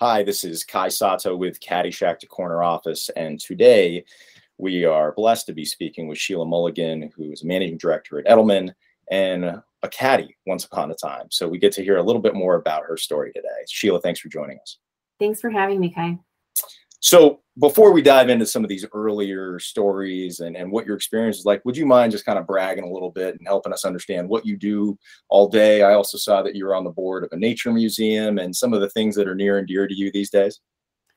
Hi, this is Kai Sato with Caddyshack to Corner Office, and today we are blessed to be speaking with Sheila Mulligan, who is a managing director at Edelman and a caddy once upon a time. So we get to hear a little bit more about her story today. Sheila, thanks for joining us. Thanks for having me, Kai. So before we dive into some of these earlier stories and, and what your experience is like, would you mind just kind of bragging a little bit and helping us understand what you do all day? I also saw that you're on the board of a nature museum and some of the things that are near and dear to you these days.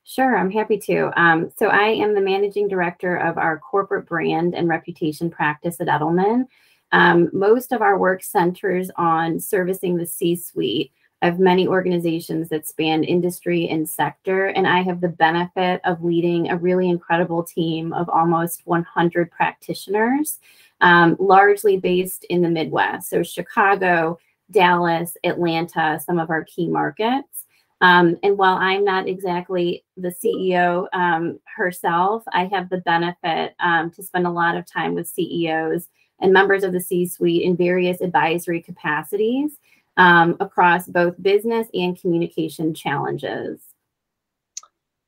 Sure, I'm happy to. Um, so I am the managing director of our corporate brand and reputation practice at Edelman. Um, most of our work centers on servicing the C-suite of many organizations that span industry and sector, and I have the benefit of leading a really incredible team of almost 100 practitioners, um, largely based in the Midwest. So, Chicago, Dallas, Atlanta, some of our key markets. Um, and while I'm not exactly the CEO um, herself, I have the benefit um, to spend a lot of time with CEOs and members of the C suite in various advisory capacities um, across both business and communication challenges.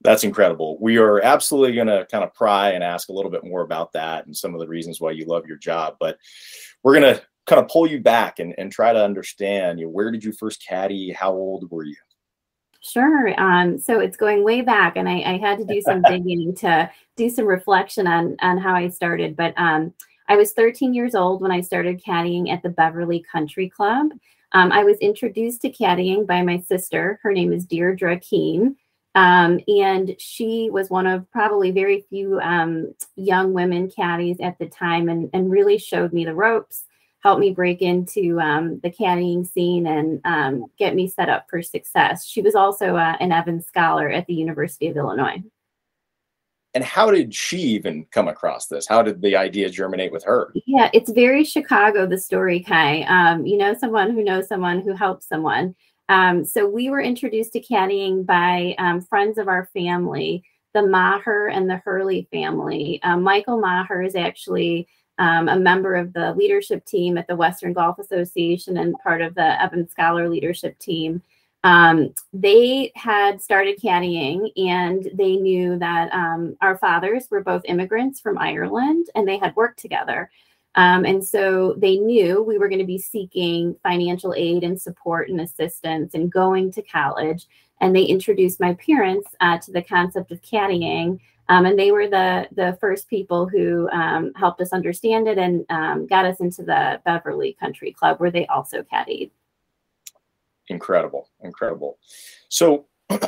That's incredible. We are absolutely going to kind of pry and ask a little bit more about that and some of the reasons why you love your job. But we're going to kind of pull you back and, and try to understand you know, where did you first caddy? How old were you? Sure. Um, so it's going way back, and I, I had to do some digging to do some reflection on on how I started. But um, I was 13 years old when I started caddying at the Beverly Country Club. Um, I was introduced to caddying by my sister. Her name is Deirdre Keen. Um, and she was one of probably very few um, young women caddies at the time and, and really showed me the ropes, helped me break into um, the caddying scene and um, get me set up for success. She was also uh, an Evans Scholar at the University of Illinois and how did she even come across this? How did the idea germinate with her? Yeah, it's very Chicago, the story, Kai. Um, you know, someone who knows someone who helps someone. Um, so we were introduced to caddying by um, friends of our family, the Maher and the Hurley family. Um, Michael Maher is actually um, a member of the leadership team at the Western Golf Association and part of the Evans Scholar leadership team um, they had started caddying and they knew that um, our fathers were both immigrants from Ireland and they had worked together. Um, and so they knew we were going to be seeking financial aid and support and assistance and going to college. And they introduced my parents uh, to the concept of caddying. Um, and they were the, the first people who um, helped us understand it and um, got us into the Beverly Country Club, where they also caddied incredible, incredible. So,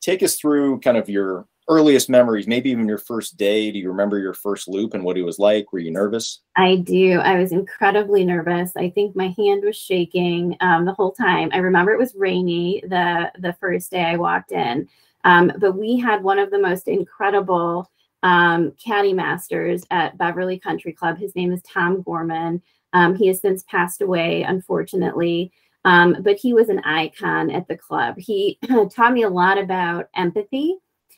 take us through kind of your earliest memories, maybe even your first day. Do you remember your first loop and what it was like? Were you nervous? I do. I was incredibly nervous. I think my hand was shaking um, the whole time. I remember it was rainy the the first day I walked in, um, but we had one of the most incredible um, caddy masters at Beverly Country Club. His name is Tom Gorman. Um, he has since passed away, unfortunately. Um, but he was an icon at the club. He taught me a lot about empathy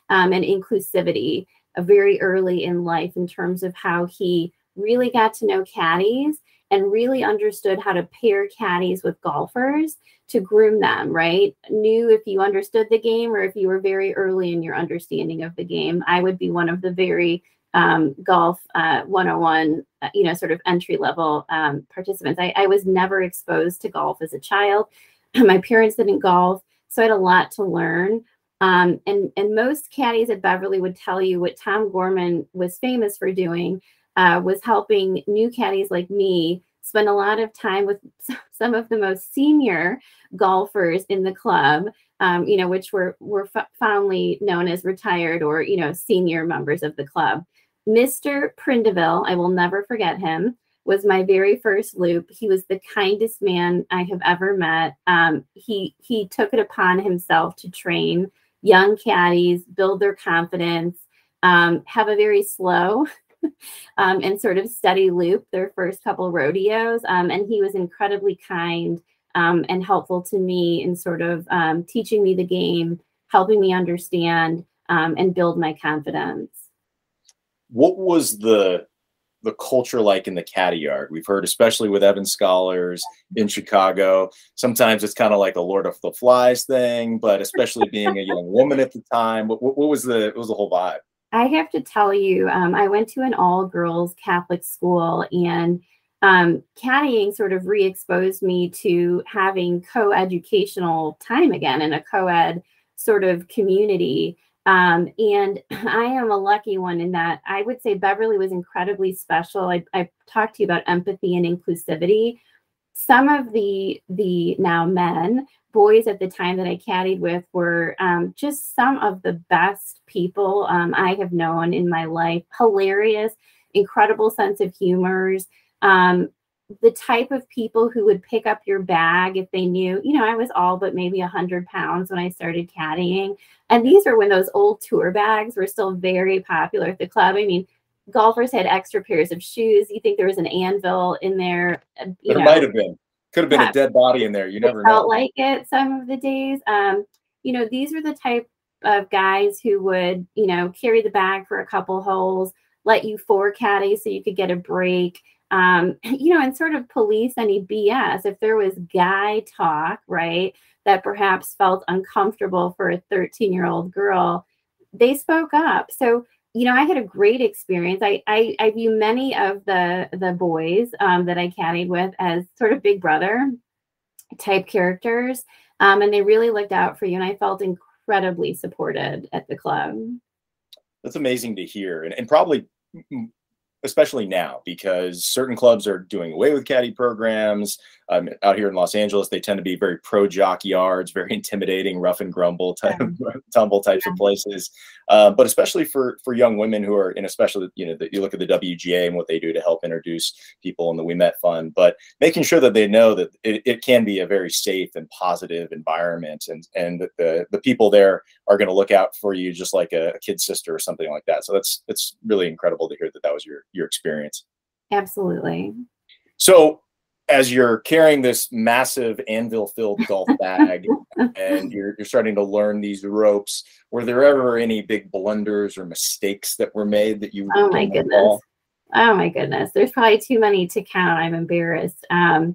um, and inclusivity uh, very early in life in terms of how he really got to know caddies and really understood how to pair caddies with golfers to groom them, right? Knew if you understood the game or if you were very early in your understanding of the game. I would be one of the very um, golf uh, 101, uh, you know, sort of entry level um, participants. I, I, was never exposed to golf as a child. My parents didn't golf, so I had a lot to learn. Um, and and most caddies at Beverly would tell you what Tom Gorman was famous for doing uh, was helping new caddies like me spend a lot of time with some of the most senior golfers in the club um, you know, which were were fondly known as retired or you know senior members of the club. Mr. Prindiville, I will never forget him, was my very first loop. He was the kindest man I have ever met. Um, he he took it upon himself to train young caddies, build their confidence, um, have a very slow um, and sort of steady loop their first couple rodeos. Um, and he was incredibly kind um, and helpful to me in sort of um, teaching me the game, helping me understand and build my confidence what was the the culture like in the caddy yard? We've heard, especially with Evans Scholars in Chicago, sometimes it's kind of like a Lord of the Flies thing, but especially being a young woman at the time, what, what was the what was the whole vibe? I have to tell you, um, I went to an all girls Catholic school, and um, caddying sort of re exposed me to having co educational time again in a co ed sort of community. Um, and I am a lucky one in that I would say Beverly was incredibly special. I, I talked to you about empathy and inclusivity. Some of the the now men boys at the time that I caddied with were um, just some of the best people um, I have known in my life. Hilarious, incredible sense of humors. Um, the type of people who would pick up your bag if they knew, you know, I was all but maybe 100 pounds when I started caddying. And these were when those old tour bags were still very popular at the club. I mean, golfers had extra pairs of shoes. You think there was an anvil in there? Uh, you there know. might have been. Could have been yeah. a dead body in there. You never felt know. like it some of the days. Um, you know, these were the type of guys who would, you know, carry the bag for a couple holes, let you four caddy so you could get a break. Um, you know, and sort of police any BS. If there was guy talk, right, that perhaps felt uncomfortable for a 13 year old girl, they spoke up. So you know, I had a great experience. I, I, I view many of the the boys um, that I caddied with as sort of big brother type characters, um, and they really looked out for you. And I felt incredibly supported at the club. That's amazing to hear, and, and probably especially now because certain clubs are doing away with caddy programs. Um, out here in Los Angeles, they tend to be very pro jock yards, very intimidating, rough and grumble type, tumble types yeah. of places. Uh, but especially for for young women who are in, especially you know, the, you look at the WGA and what they do to help introduce people in the We Met Fund, but making sure that they know that it, it can be a very safe and positive environment, and and the the people there are going to look out for you just like a, a kid sister or something like that. So that's it's really incredible to hear that that was your your experience. Absolutely. So as you're carrying this massive anvil filled golf bag and you're, you're starting to learn these ropes were there ever any big blunders or mistakes that were made that you oh my goodness recall? oh my goodness there's probably too many to count i'm embarrassed um,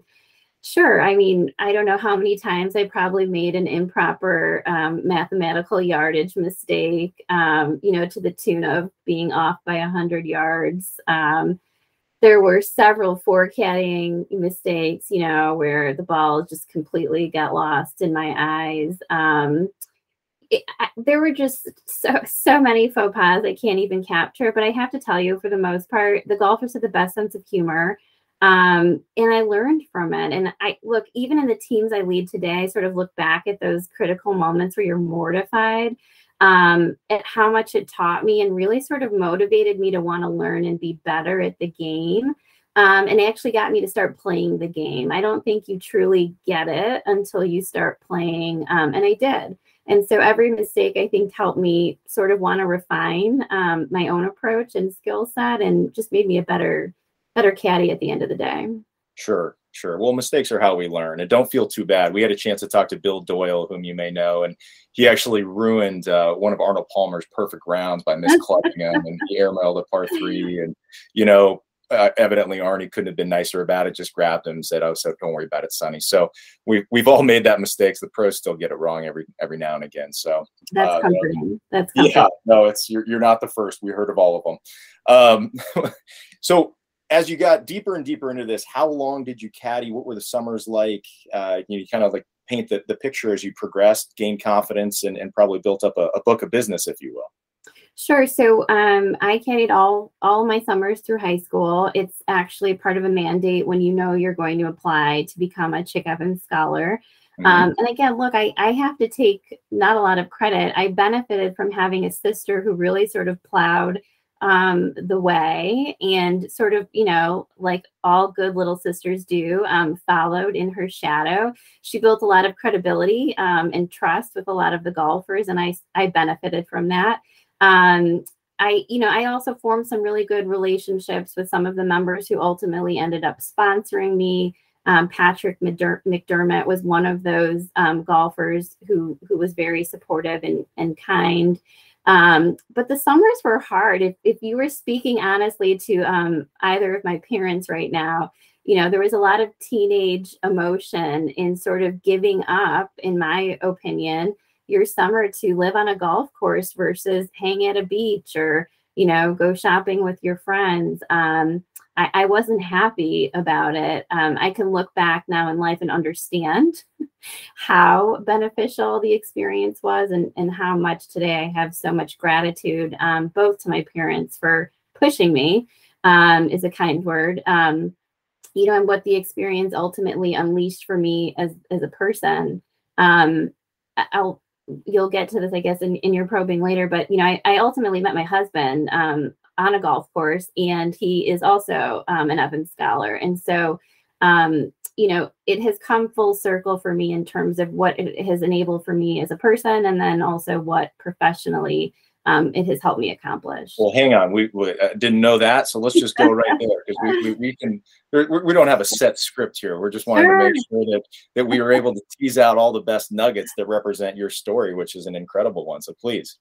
sure i mean i don't know how many times i probably made an improper um, mathematical yardage mistake um, you know to the tune of being off by 100 yards um, there were several four caddying mistakes, you know, where the ball just completely got lost in my eyes. Um, it, I, there were just so so many faux pas I can't even capture. But I have to tell you, for the most part, the golfers have the best sense of humor, um, and I learned from it. And I look even in the teams I lead today, I sort of look back at those critical moments where you're mortified um, at how much it taught me and really sort of motivated me to want to learn and be better at the game. Um, and actually got me to start playing the game. I don't think you truly get it until you start playing. Um, and I did. And so every mistake I think helped me sort of want to refine um, my own approach and skill set and just made me a better, better caddy at the end of the day. Sure. Sure. Well, mistakes are how we learn, and don't feel too bad. We had a chance to talk to Bill Doyle, whom you may know, and he actually ruined uh, one of Arnold Palmer's perfect rounds by misclubbing him, and he airmailed a par three. And you know, uh, evidently Arnie couldn't have been nicer about it. Just grabbed him and said, "Oh, so don't worry about it, Sonny." So we we've all made that mistake. The pros still get it wrong every every now and again. So that's uh, comforting. That's comforting. yeah. No, it's you're you're not the first. We heard of all of them. Um, so as you got deeper and deeper into this, how long did you caddy? What were the summers like? Uh, you, know, you kind of like paint the, the picture as you progressed, gained confidence, and, and probably built up a, a book of business, if you will. Sure. So um, I caddied all all my summers through high school. It's actually part of a mandate when you know you're going to apply to become a Chick Evans Scholar. Mm-hmm. Um, and again, look, I, I have to take not a lot of credit. I benefited from having a sister who really sort of plowed um, the way and sort of, you know, like all good little sisters do, um, followed in her shadow. She built a lot of credibility um, and trust with a lot of the golfers, and I, I benefited from that. Um, I, you know, I also formed some really good relationships with some of the members who ultimately ended up sponsoring me. Um, Patrick McDermott was one of those um, golfers who who was very supportive and and kind. Um, but the summers were hard. If, if you were speaking honestly to um, either of my parents right now, you know, there was a lot of teenage emotion in sort of giving up, in my opinion, your summer to live on a golf course versus hang at a beach or, you know, go shopping with your friends. Um, I, I, wasn't happy about it. Um, I can look back now in life and understand how beneficial the experience was and, and how much today I have so much gratitude, um, both to my parents for pushing me, um, is a kind word, um, you know, and what the experience ultimately unleashed for me as, as a person. Um, I'll, you'll get to this, I guess, in, in your probing later, but, you know, I, I ultimately met my husband um, on a golf course and he is also um, an Evans scholar. And so, um, you know, it has come full circle for me in terms of what it has enabled for me as a person, and then also what professionally um, it has helped me accomplish. Well, hang on, we, we uh, didn't know that, so let's just go right there because we, we, we, can. We don't have a set script here. We're just wanting sure. to make sure that that we were able to tease out all the best nuggets that represent your story, which is an incredible one. So please.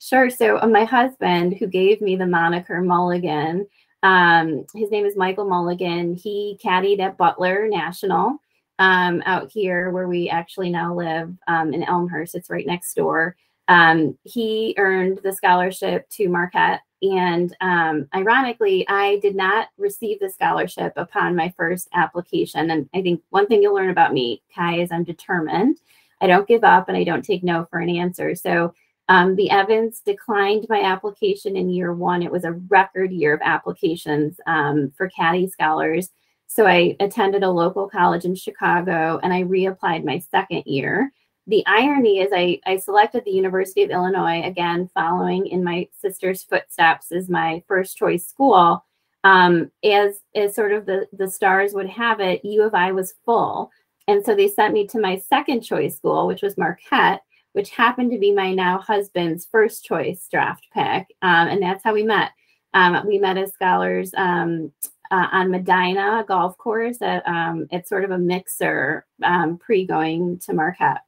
Sure. So uh, my husband, who gave me the moniker Mulligan, um, his name is Michael Mulligan. He caddied at Butler National um, out here where we actually now live um, in Elmhurst. It's right next door. Um, he earned the scholarship to Marquette. And um, ironically, I did not receive the scholarship upon my first application. And I think one thing you'll learn about me, Kai, is I'm determined. I don't give up and I don't take no for an answer. So um, the Evans declined my application in year one. It was a record year of applications um, for Caddy Scholars. So I attended a local college in Chicago and I reapplied my second year. The irony is I, I selected the University of Illinois again, following in my sister's footsteps as my first choice school. Um, as as sort of the, the stars would have it, U of I was full. And so they sent me to my second choice school, which was Marquette which happened to be my now husband's first choice draft pick. Um, and that's how we met. Um, we met as scholars um, uh, on Medinah golf course. At, um, it's sort of a mixer um, pre going to Marquette.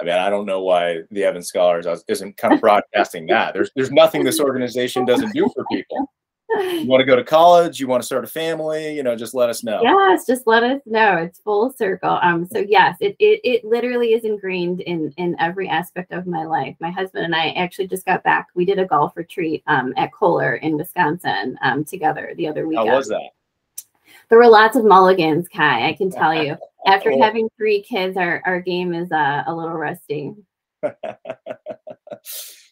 I mean, I don't know why the Evans Scholars isn't kind of broadcasting that. There's there's nothing this organization doesn't do for people. You want to go to college you want to start a family you know just let us know. Yes just let us know. It's full circle. Um so yes it, it it literally is ingrained in in every aspect of my life. My husband and i actually just got back. We did a golf retreat um at kohler in wisconsin um together the other weekend. how was that? There were lots of mulligans kai i can tell you after having three kids our our game is uh, a little rusty.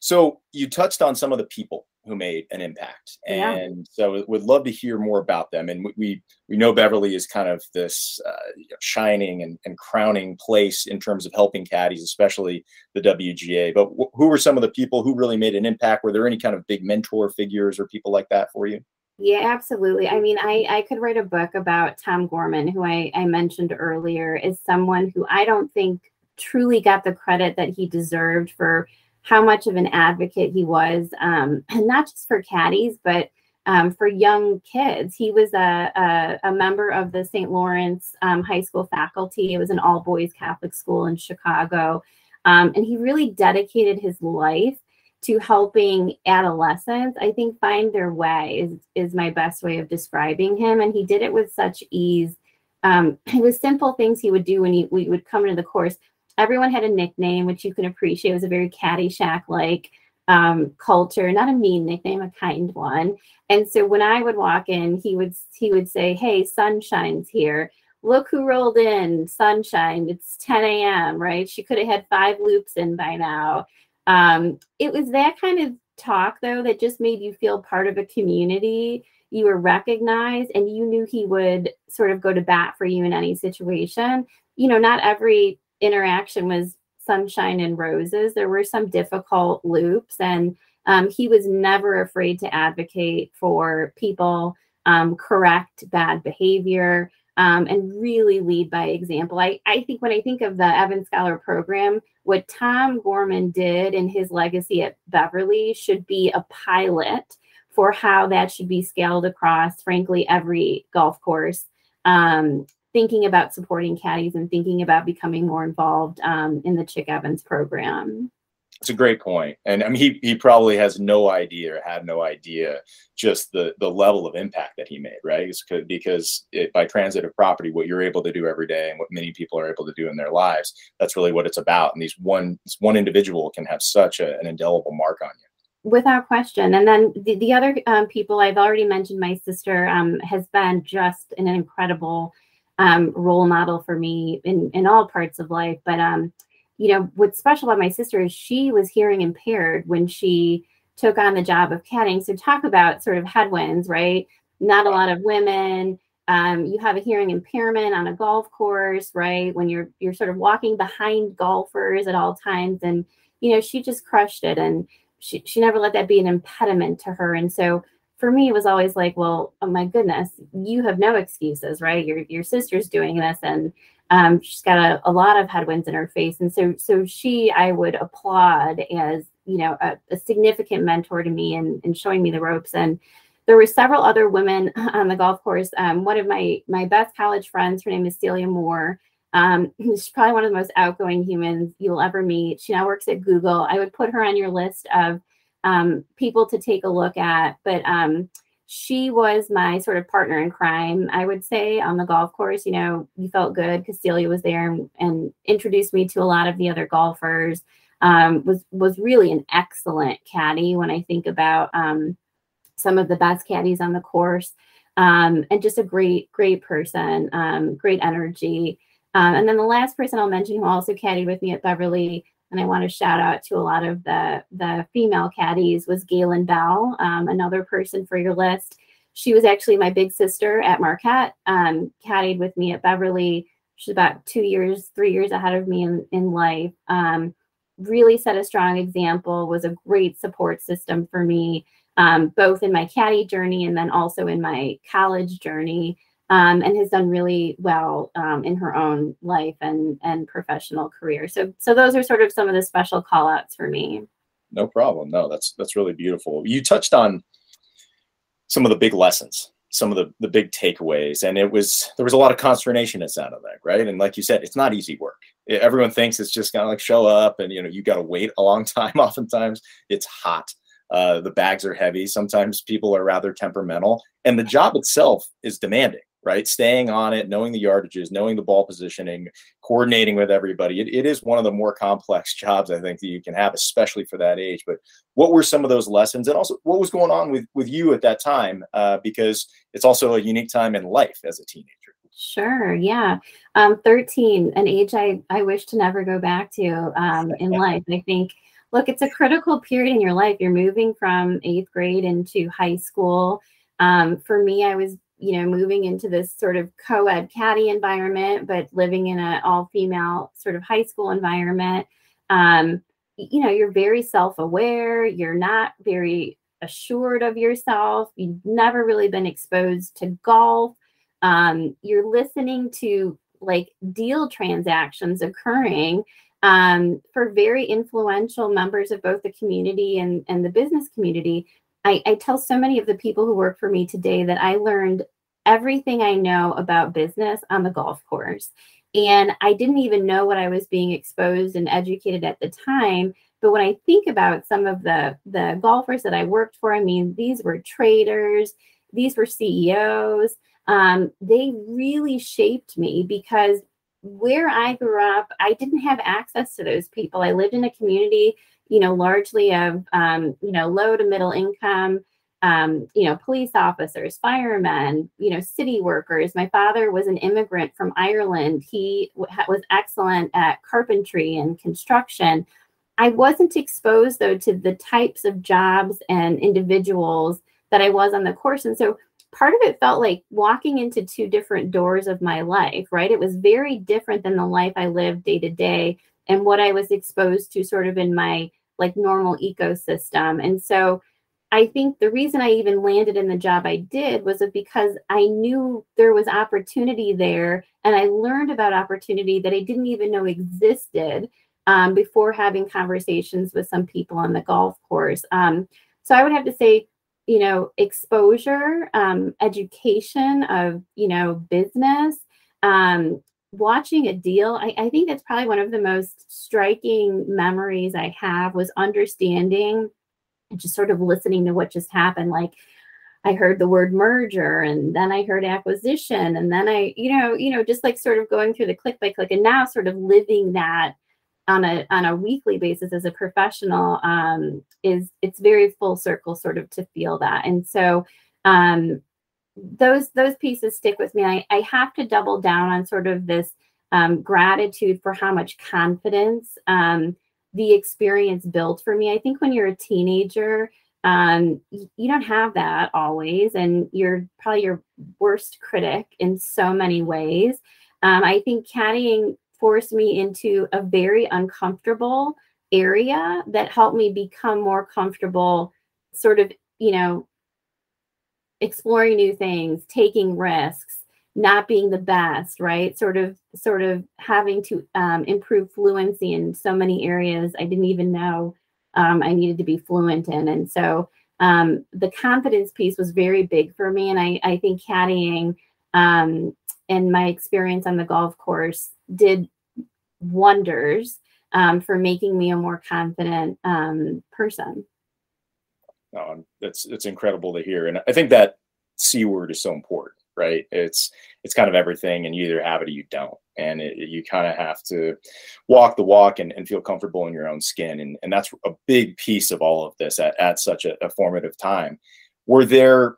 So you touched on some of the people who made an impact and yeah. so would love to hear more about them and we we know beverly is kind of this uh, shining and, and crowning place in terms of helping caddies especially the wga but wh- who were some of the people who really made an impact? Were there any kind of big mentor figures or people like that for you yeah, absolutely. I mean, I, I could write a book about Tom Gorman, who I, I mentioned earlier, is someone who I don't think truly got the credit that he deserved for how much of an advocate he was, um, and not just for caddies, but um, for young kids. He was a, a, a member of the St. Laurence um, High School faculty. It was an all boys Catholic school in Chicago. Um, and he really dedicated his life to helping adolescents, I think, find their way, is, is my best way of describing him. And he did it with such ease. Um, it was simple things he would do when he we would come into the course everyone had a nickname, which you can appreciate. It was a very Caddyshack like um, culture, not a mean nickname, a kind one. And so when I would walk in, he would he would say, "Hey, sunshine's here. Look who rolled in, sunshine. It's 10 a.m. Right? She could have had five loops in by now." Um, it was that kind of talk though that just made you feel part of a community you were recognized and you knew he would sort of go to bat for you in any situation you know not every interaction was sunshine and roses. There were some difficult loops, and um, he was never afraid to advocate for people, um, correct bad behavior, um, and really lead by example. I, I think when I think of the Evans Scholar program, what Tom Gorman did in his legacy at Beverly should be a pilot for how that should be scaled across, frankly, every golf course. Um, thinking about supporting caddies and thinking about becoming more involved um, in the Chick Evans program. It's a great point, and I mean, he he probably has no idea or had no idea just the the level of impact that he made, right? It's because it, by transitive property, what you're able to do every day and what many people are able to do in their lives, that's really what it's about. And these one this one individual can have such a, an indelible mark on you. Without question. And then the, the other um, people I've already mentioned, my sister um, has been just an incredible um, role model for me in in all parts of life, but um you know, what's special about my sister is she was hearing impaired when she took on the job of caddying. So talk about sort of headwinds, right? Not a lot of women. Um, you have a hearing impairment on a golf course, right? When you're you're sort of walking behind golfers at all times, and you know she just crushed it, and she she never let that be an impediment to her. And so for me, it was always like, well, oh my goodness, you have no excuses, right? Your your sister's doing this, and um, she's got a, a, lot of headwinds in her face, and so so she I would applaud as you know a, a significant mentor to me and, showing me the ropes. And there were several other women on the golf course. Um, one of my my best college friends, her name is Celia Moore. Um, she's probably one of the most outgoing humans you'll ever meet. She now works at Google. I would put her on your list of um, people to take a look at. But um, she was my sort of partner in crime, I would say, on the golf course. You know, you felt good because Celia was there and, and, introduced me to a lot of the other golfers. Um, was was really an excellent caddy when I think about um, some of the best caddies on the course, um, and just a great great person, um, great energy. Um, and then the last person I'll mention who also caddied with me at Beverly and I want to shout out to a lot of the the female caddies was Galen Bell, um, another person for your list. She was actually my big sister at Marquette, um, caddied with me at Beverly. She's about two years, three years ahead of me in, in life. Um, really set a strong example, was a great support system for me, um, both in my caddy journey and then also in my college journey um, and has done really well um, in her own life and and professional career. So so those are sort of some of the special call outs for me. No problem. No, that's that's really beautiful. You touched on some of the big lessons, some of the the big takeaways, and it was there was a lot of consternation. It sounded like right, and like you said, it's not easy work. Everyone thinks it's just kind of like show up, and you know you got to wait a long time. Oftentimes, it's hot. Uh, the bags are heavy. Sometimes people are rather temperamental, and the job itself is demanding right? Staying on it, knowing the yardages, knowing the ball positioning, coordinating with everybody. It, it is one of the more complex jobs I think that you can have, especially for that age. But what were some of those lessons, and also what was going on with with you at that time? Uh, because it's also a unique time in life as a teenager. Sure. Yeah. Um, 13, an age I, I wish to never go back to um, in life. I think, look, it's a critical period in your life. You're moving from eighth grade into high school. Um, for me, I was you know, moving into this sort of co-ed caddy environment, but living in an all-female sort of high school environment. Um, you know, you're very self-aware. You're not very assured of yourself. You've never really been exposed to golf. Um, you're listening to like deal transactions occurring um, for very influential members of both the community and, and the business community I, I tell so many of the people who work for me today that I learned everything I know about business on the golf course. And I didn't even know what I was being exposed and educated at the time. But when I think about some of the, the golfers that I worked for, I mean, these were traders, these were CEOs. Um, they really shaped me because where I grew up, I didn't have access to those people. I lived in a community you know, largely of, um, you know, low to middle income, um, you know, police officers, firemen, you know, city workers. My father was an immigrant from Ireland. He w- was excellent at carpentry and construction. I wasn't exposed, though, to the types of jobs and individuals that I was on the course. And so part of it felt like walking into two different doors of my life, right? It was very different than the life I lived day to day and what I was exposed to sort of in my like normal ecosystem. And so I think the reason I even landed in the job I did was because I knew there was opportunity there and I learned about opportunity that I didn't even know existed um, before having conversations with some people on the golf course. Um, so I would have to say, you know, exposure, um, education of, you know, business, um, watching a deal, I, I think that's probably one of the most striking memories I have was understanding and just sort of listening to what just happened. Like I heard the word merger and then I heard acquisition and then I, you know, you know, just like sort of going through the click by click and now sort of living that on a on a weekly basis as a professional um, is it's very full circle sort of to feel that. And so um, those those pieces stick with me. I, I have to double down on sort of this um, gratitude for how much confidence um, the experience built for me. I think when you're a teenager, um, you don't have that always, and you're probably your worst critic in so many ways. Um, I think caddying forced me into a very uncomfortable area that helped me become more comfortable, sort of, you know, exploring new things, taking risks, not being the best, right? Sort of, sort of having to um, improve fluency in so many areas I didn't even know um, I needed to be fluent in. And so um, the confidence piece was very big for me. And I, I think caddying um, and my experience on the golf course did wonders um, for making me a more confident um, person. No, that's it's incredible to hear, and I think that c word is so important right? It's it's kind of everything, and you either have it or you don't. And it, you kind of have to walk the walk and, and feel comfortable in your own skin. And, and that's a big piece of all of this at, at such a, a formative time. Were there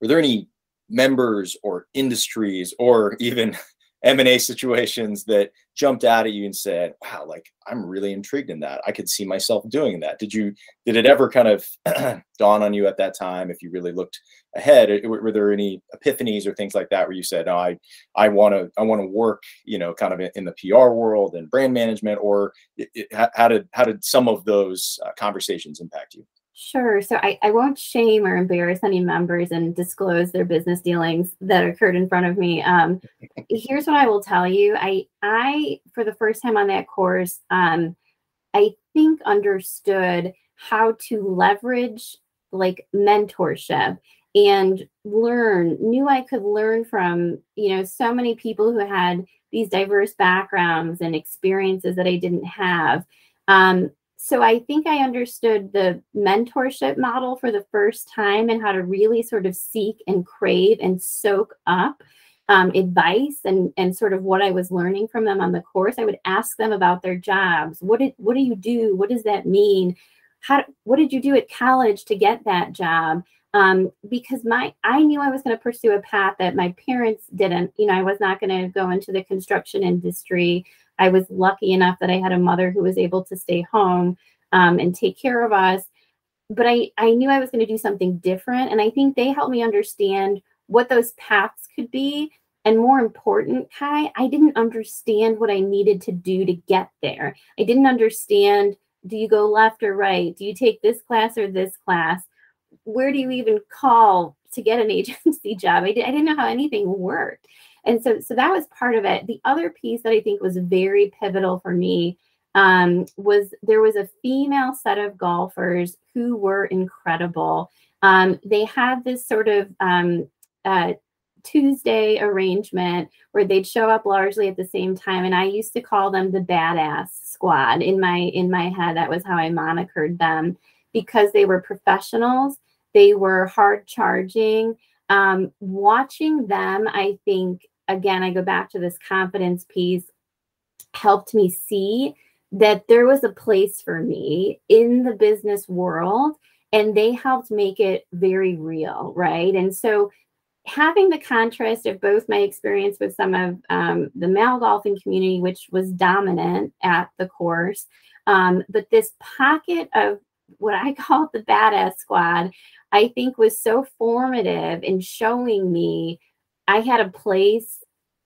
were there any members or industries or even M&A situations that jumped out at you and said, wow, like I'm really intrigued in that. I could see myself doing that. Did you, did it ever kind of dawn on you at that time? If you really looked ahead, were, there any epiphanies or things like that where you said, no, I, I want to, I want to work, you know, kind of in the PR world and brand management or it, it, how did, how did some of those uh, conversations impact you? Sure. So I, I won't shame or embarrass any members and disclose their business dealings that occurred in front of me. Um, here's what I will tell you. I I for the first time on that course, um, I think understood how to leverage like mentorship and learn knew i could learn from you know so many people who had these diverse backgrounds and experiences that i didn't have um, so I think I understood the mentorship model for the first time and how to really sort of seek and crave and soak up um, advice and and sort of what I was learning from them on the course. I would ask them about their jobs. What did what do you do? What does that mean? How what did you do at college to get that job? Um, because my I knew I was going to pursue a path that my parents didn't. You know, I was not going to go into the construction industry. I was lucky enough that I had a mother who was able to stay home um, and take care of us. But I, I knew I was going to do something different. And I think they helped me understand what those paths could be. And more important, Kai, I didn't understand what I needed to do to get there. I didn't understand do you go left or right? Do you take this class or this class? Where do you even call to get an agency job? I, did, I didn't know how anything worked. And so, so that was part of it. The other piece that I think was very pivotal for me um, was there was a female set of golfers who were incredible. Um, they had this sort of um, uh, Tuesday arrangement where they'd show up largely at the same time, and I used to call them the badass squad in my in my head. That was how I monikered them because they were professionals. They were hard charging. Um, watching them, I think again, I go back to this confidence piece, helped me see that there was a place for me in the business world and they helped make it very real, right? And so having the contrast of both my experience with some of um, the male golfing community, which was dominant at the course, um, but this pocket of what I call the badass squad, I think was so formative in showing me I had a place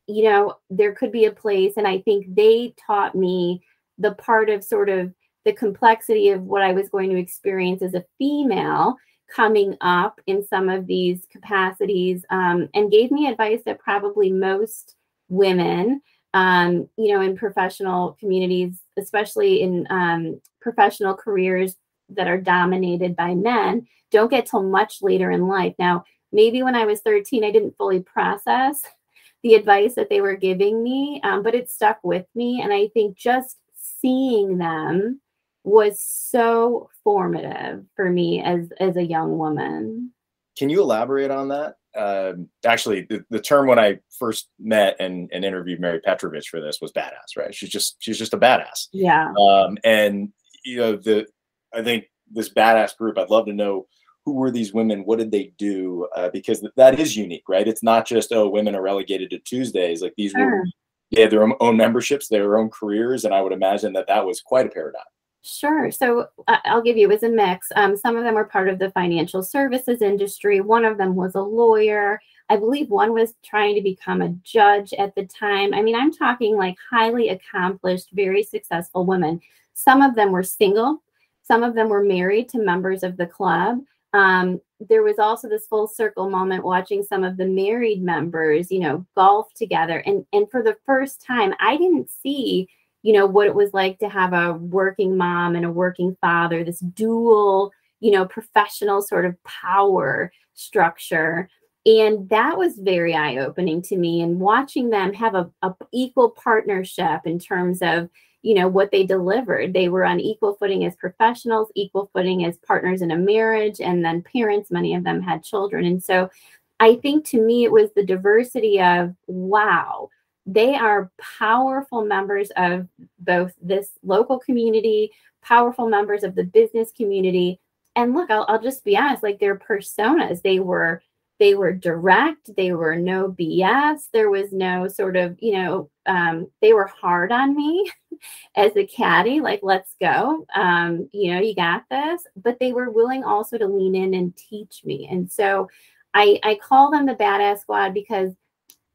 you know, there could be a place. And I think they taught me the part of sort of the complexity of what I was going to experience as a female coming up in some of these capacities um, and gave me advice that probably most women, um, you know, in professional communities, especially in um, professional careers that are dominated by men, don't get till much later in life. Now, maybe when I was 13, I didn't fully process the advice that they were giving me, um, but it stuck with me. And I think just seeing them was so formative for me as as a young woman. Can you elaborate on that? Uh, actually, the, the term when I first met and, and interviewed Mary Petrovich for this was badass, right? She's just she's just a badass. Yeah. Um, and you know the I think this badass group. I'd love to know who were these women? What did they do? Uh, because that is unique, right? It's not just oh, women are relegated to Tuesdays. Like these sure. were they had their own memberships, their own careers, and I would imagine that that was quite a paradigm. Sure. So uh, I'll give you, it was a mix. Um, some of them were part of the financial services industry. One of them was a lawyer. I believe one was trying to become a judge at the time. I mean, I'm talking like highly accomplished, very successful women. Some of them were single, some of them were married to members of the club. Um, there was also this full circle moment watching some of the married members, you know, golf together. And, and for the first time, I didn't see you know what it was like to have a working mom and a working father this dual you know professional sort of power structure and that was very eye-opening to me and watching them have a, a, equal partnership in terms of you know what they delivered they were on equal footing as professionals equal footing as partners in a marriage and then parents many of them had children and so i think to me it was the diversity of wow they are powerful members of both this local community, powerful members of the business community. And look, I'll, I'll just be honest, like their personas, they were they were direct they were no bs there was no sort of you know um, they were hard on me as a caddy like let's go um, you know you got this but they were willing also to lean in and teach me and so i i call them the badass squad because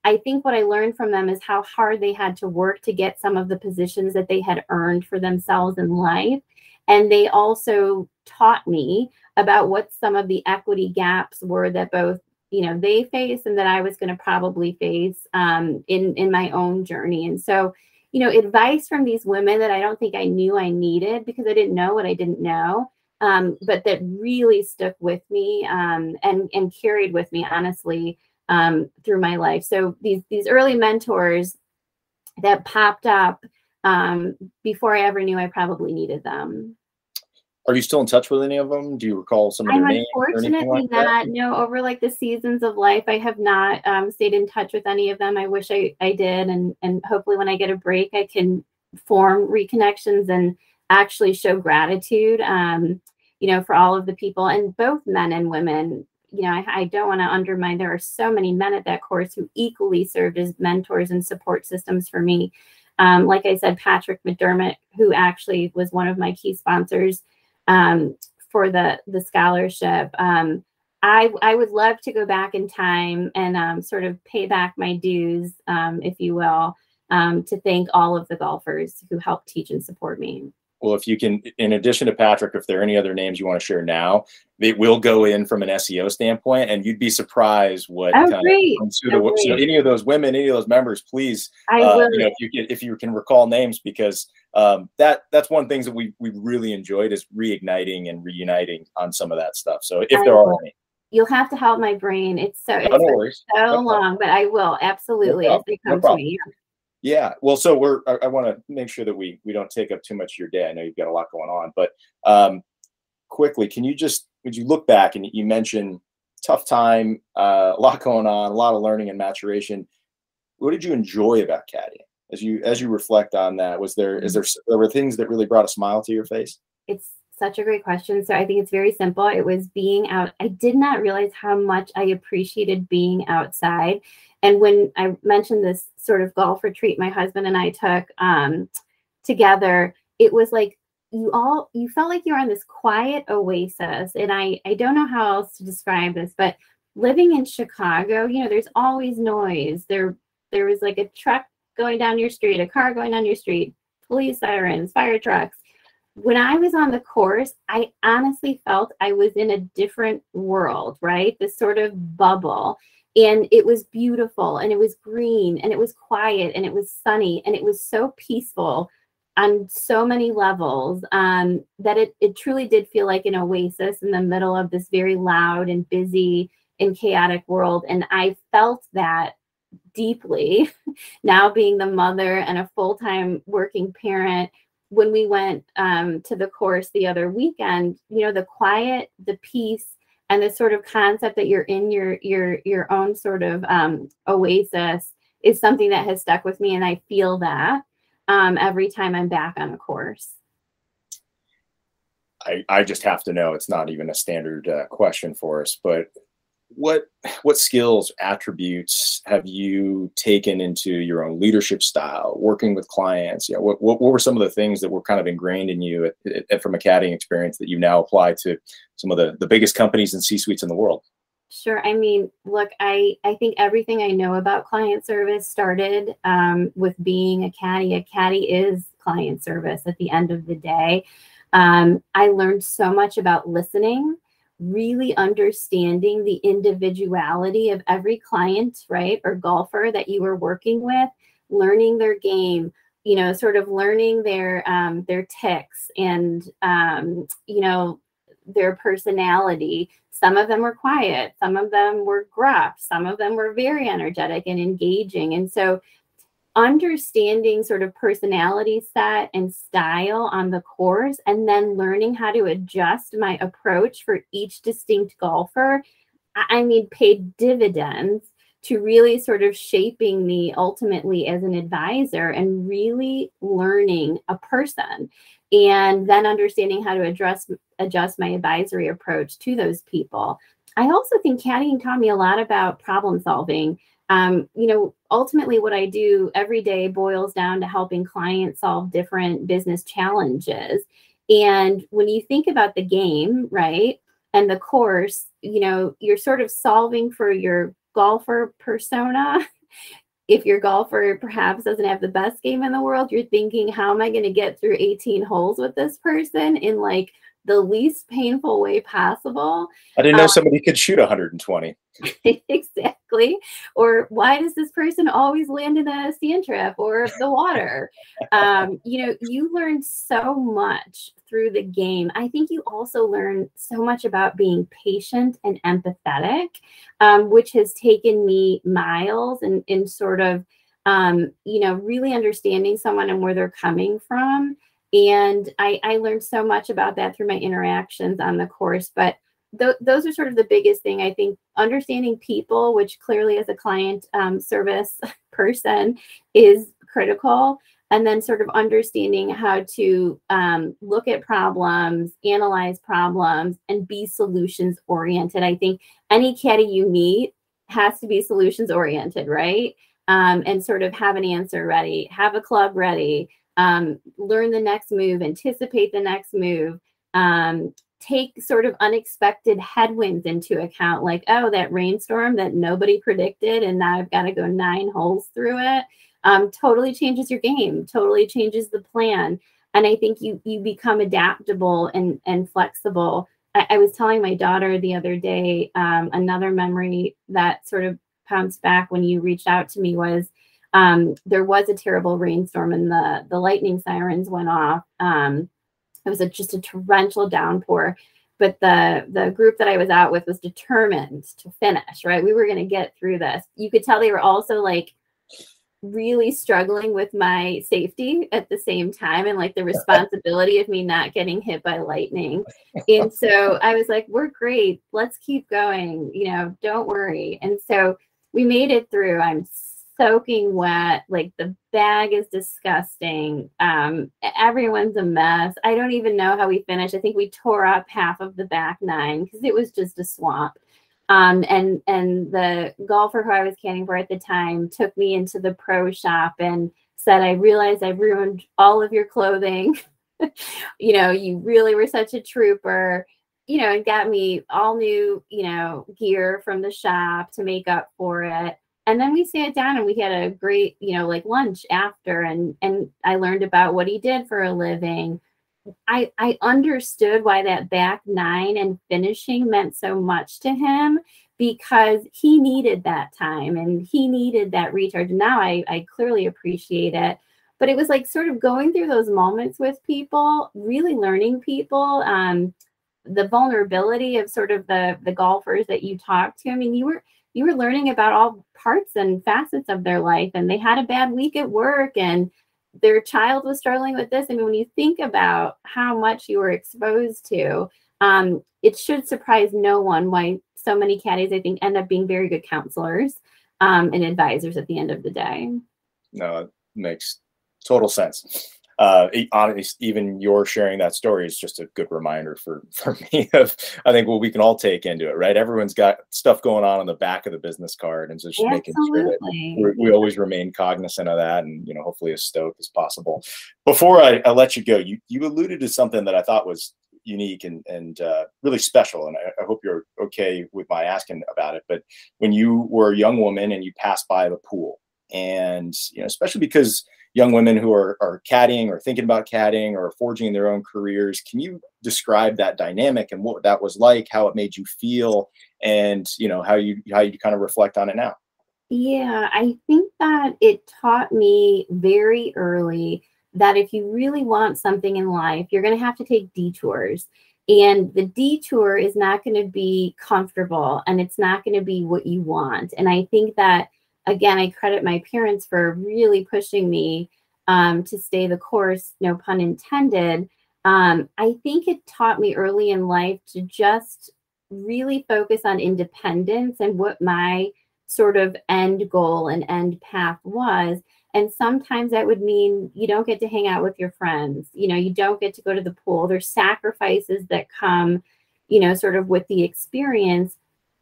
I think what I learned from them is how hard they had to work to get some of the positions that they had earned for themselves in life. And they also taught me about what some of the equity gaps were that both you know they face and that I was going to probably face um, in in my own journey. And so, you know, advice from these women that I don't think I knew I needed because I didn't know what I didn't know, um, but that really stuck with me um, and and carried with me honestly um, through my life. So these these early mentors that popped up um, before I ever knew I probably needed them. Are you still in touch with any of them? Do you recall some of their I'm names? Unfortunately, like not. That? No, over like the seasons of life, I have not um, stayed in touch with any of them. I wish I, I did, and and hopefully, when I get a break, I can form reconnections and actually show gratitude. Um, you know, for all of the people and both men and women you know, I, I don't want to undermine. There are so many men at that course who equally served as mentors and support systems for me. Um, like I said, Patrick McDermott, who actually was one of my key sponsors um, for the the scholarship. Um, I I would love to go back in time and um, sort of pay back my dues, um, if you will, um, to thank all of the golfers who helped teach and support me well, if you can, in addition to Patrick, if there are any other names you want to share now, they will go in from an SEO standpoint, and you'd be surprised what oh, kind of the, so any of those women, any of those members, please, I uh, you know, if you can, if you can recall names, because um, that that's one things that we we really enjoyed is reigniting and reuniting on some of that stuff. So if I there will. are any. You'll have to help my brain. It's so it's so no long, but I will absolutely no as they come no to me. Yeah, well, so we're I, I want to make sure that we we don't take up too much of your day. I know you've got a lot going on, but um, quickly, can you just would you look back and you mentioned tough time, uh, a lot going on, a lot of learning and maturation. What did you enjoy about caddying as you as you reflect on that? Was there is there there were things that really brought a smile to your face? It's such a great question. So I think it's very simple. It was being out. I did not realize how much I appreciated being outside. And when I mentioned this sort of golf retreat my husband and I took um, together, it was like you all you felt like you were on this quiet oasis. And I I don't know how else to describe this, but living in Chicago, you know, there's always noise. There there was like a truck going down your street, a car going down your street, police sirens, fire trucks. When I was on the course, I honestly felt I was in a different world, right? This sort of bubble and it was beautiful and it was green and it was quiet and it was sunny and it was so peaceful on so many levels um, that it, it truly did feel like an oasis in the middle of this very loud and busy and chaotic world. And i felt that deeply now being the mother and a full-time working parent when we went um, to the course the other weekend you know the quiet the peace and this sort of concept that you're in your your your own sort of um, oasis is something that has stuck with me and i feel that um, every time i'm back on a course. I, I just have to know it's not even a standard uh, question for us but what what skills attributes have you taken into your own leadership style working with clients? Yeah what, what, what were some of the things that were kind of ingrained in you at, at, from a caddying experience that you now apply to some of the, the biggest companies and c-suites in the world? Sure. I mean look i i think everything i know about client service started um, with being a caddy. A caddy is client service at the end of the day. Um, i learned so much about listening really understanding the individuality of every client, right, or golfer that you were working with, learning their game, you know, sort of learning their um, their tics and um, you know their personality. Some of them were quiet, some of them were gruff, some of them were very energetic and engaging, and so understanding sort of personality set and style on the course and then learning how to adjust my approach for each distinct golfer i mean paid dividends to really sort of shaping me ultimately as an advisor and really learning a person and then understanding how to address adjust my advisory approach to those people. I also think caddying taught me a lot about problem solving. Um, you know, ultimately, what I do every day boils down to helping clients solve different business challenges. And when you think about the game, right, and the course, you know, you're sort of solving for your golfer persona. if your golfer perhaps doesn't have the best game in the world, you're thinking, how am I going to get through 18 holes with this person in like the least painful way possible. I didn't know um, somebody could shoot 120. exactly. Or why does this person always land in a sand trap or the water? um, you know, you learn so much through the game. I think you also learn so much about being patient and empathetic, um, which has taken me miles and in sort of, um, you know, really understanding someone and where they're coming from and I, I learned so much about that through my interactions on the course but th- those are sort of the biggest thing i think. Understanding people which clearly as a client um, service person is critical. And then sort of understanding how to um, look at problems analyze problems and be solutions oriented. I think any caddy you meet has to be solutions oriented right um, and sort of have an answer ready have a club ready um, learn the next move, anticipate the next move, um, take sort of unexpected headwinds into account, like, oh, that rainstorm that nobody predicted, and now I've got to go nine holes through it. Um, totally changes your game, totally changes the plan. And I think you you become adaptable and and flexible. I, was telling my daughter the other day, um, another memory that sort of pounced back when you reached out to me was um, there was a terrible rainstorm and the the lightning sirens went off. Um, it was a, just a torrential downpour, but the the group that I was out with was determined to finish. Right, we were going to get through this. You could tell they were also like really struggling with my safety at the same time and like the responsibility of me not getting hit by lightning. And so I was like, we're great. Let's keep going. You know, don't worry. And so we made it through. I'm soaking wet. Like the bag is disgusting. Um, everyone's a mess. I don't even know how we finished. I think we tore up half of the back nine because it was just a swamp. Um, and and the golfer who I was caddying for at the time took me into the pro shop and said, "I realize I've ruined all of your clothing. you know, you really were such a trooper." You know, and got me all new, you know, gear from the shop to make up for it. And then we sat down and we had a great you know like lunch after and and i learned about what he did for a living. I i understood why that back nine and finishing meant so much to him because he needed that time and he needed that recharge. Now i i clearly appreciate it. But it was like sort of going through those moments with people really learning people um the vulnerability of sort of the the golfers that you talked to i mean you were you were learning about all parts and facets of their life and they had a bad week at work and their child was struggling with this. I mean, when you think about how much you were exposed to, um, it should surprise no one why so many caddies, I think, end up being very good counselors um, and advisors at the end of the day. No, it makes total sense uh, even your sharing that story is just a good reminder for for me of I think what we can all take into it, right? Everyone's got stuff going on on the back of the business card, and so just making sure that we always remain cognizant of that, and you know, hopefully as stoked as possible. Before I, I let you go, you you alluded to something that I thought was unique and and uh, really special, and I, I hope you're okay with my asking about it. But when you were a young woman and you passed by the pool, and you know, especially because young women who are, are caddying or thinking about caddying or forging their own careers. Can you describe that dynamic and what that was like, how it made you feel, and you know how you how you kind of reflect on it now? Yeah, I think that it taught me very early that if you really want something in life, you're going to have to take detours. And the detour is not going to be comfortable and it's not going to be what you want. And I think that again, I credit my parents for really pushing me um, to stay the course, no pun intended. Um, I think it taught me early in life to just really focus on independence and what my sort of end goal and end path was. And sometimes that would mean you don't get to hang out with your friends. You know, you don't get to go to the pool. There's sacrifices that come, you know, sort of with the experience.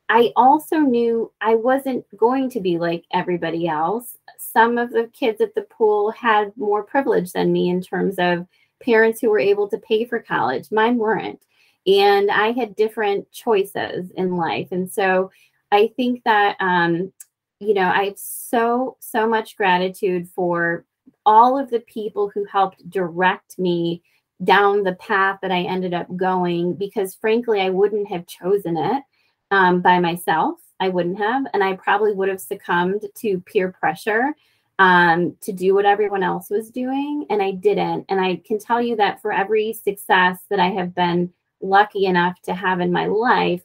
I also knew I wasn't going to be like everybody else. Some of the kids at the pool had more privilege than me in terms of parents who were able to pay for college. Mine weren't. And I had different choices in life. And so I think that, um, you know, I have so, so much gratitude for all of the people who helped direct me down the path that I ended up going because, frankly, I wouldn't have chosen it um, by myself. I wouldn't have. And I probably would have succumbed to peer pressure um, to do what everyone else was doing. And I didn't. And I can tell you that for every success that I have been lucky enough to have in my life,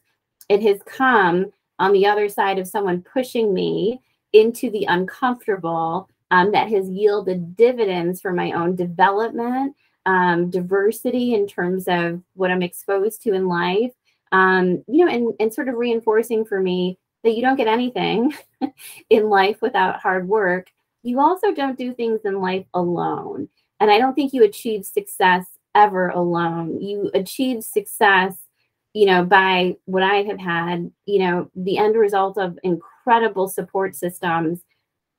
it has come on the other side of someone pushing me into the uncomfortable um, that has yielded dividends for my own development, um, diversity in terms of what I'm exposed to in life, um, you know, and, and sort of reinforcing for me that you don't get anything in life without hard work. You also don't do things in life alone. And I don't think you achieve success ever alone. You achieve success, you know, by what I have had, you know, the end result of incredible support systems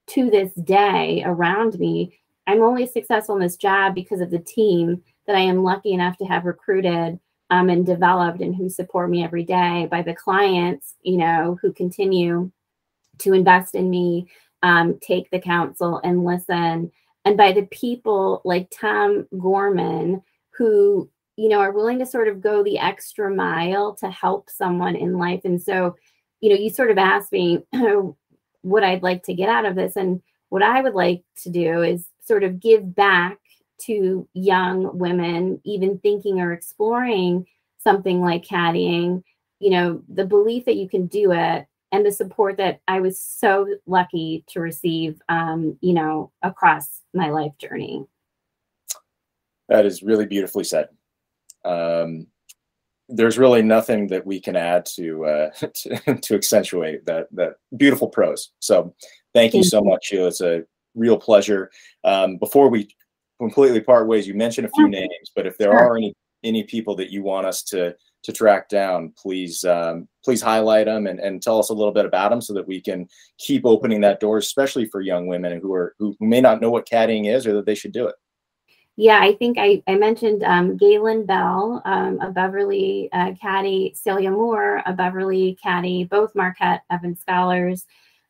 to this day around me. I'm only successful in this job because of the team that I am lucky enough to have recruited um, and developed and who support me every day by the clients you know who continue to invest in me um, take the counsel and listen and by the people like tom gorman who you know are willing to sort of go the extra mile to help someone in life. And so you know you sort of asked me what i'd like to get out of this. And what i would like to do is sort of give back to young women even thinking or exploring something like caddying you know the belief that you can do it and the support that i was so lucky to receive um, you know across my life journey. That is really beautifully said. Um, there's really nothing that we can add to uh, to, to accentuate that that beautiful prose. So thank you so much Sheila. it's a real pleasure. Um, before we completely part ways. You mentioned a few names, but if there sure. are any any people that you want us to to track down, please um, please highlight them and, and tell us a little bit about them so that we can keep opening that door, especially for young women who are who, may not know what caddying is or that they should do it. Yeah, I think I, I mentioned um, Galen Bell, um, a Beverly uh, caddy, Celia Moore, a Beverly caddy, both Marquette Evans scholars.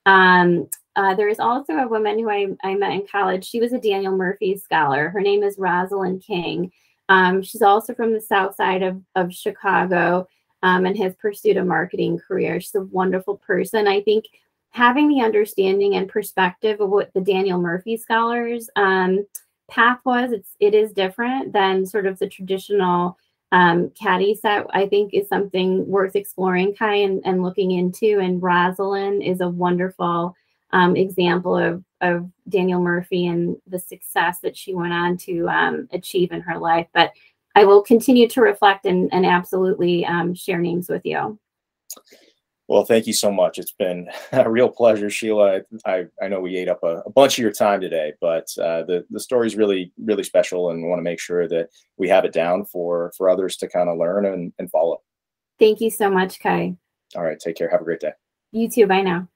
Um, uh, there is also a woman who I, I met in college. She was a Daniel Murphy scholar. Her name is Rosalind King. Um, she's also from the south side of, of Chicago um, and has pursued a marketing career. She's a wonderful person. I think having the understanding and perspective of what the Daniel Murphy scholars um, path was, it's it is different than sort of the traditional um, caddy set, I think, is something worth exploring, Kai, and, and looking into. And Rosalind is a wonderful um, example of, of Daniel Murphy and the success that she went on to um, achieve in her life. But I will continue to reflect and, and absolutely um, share names with you. Well, thank you so much. It's been a real pleasure, Sheila. I, I know we ate up a, a bunch of your time today, but uh, the the story is really really special, and want to make sure that we have it down for for others to kind of learn and, and follow. Thank you so much, Kai. All right, take care. Have a great day. You too. Bye now.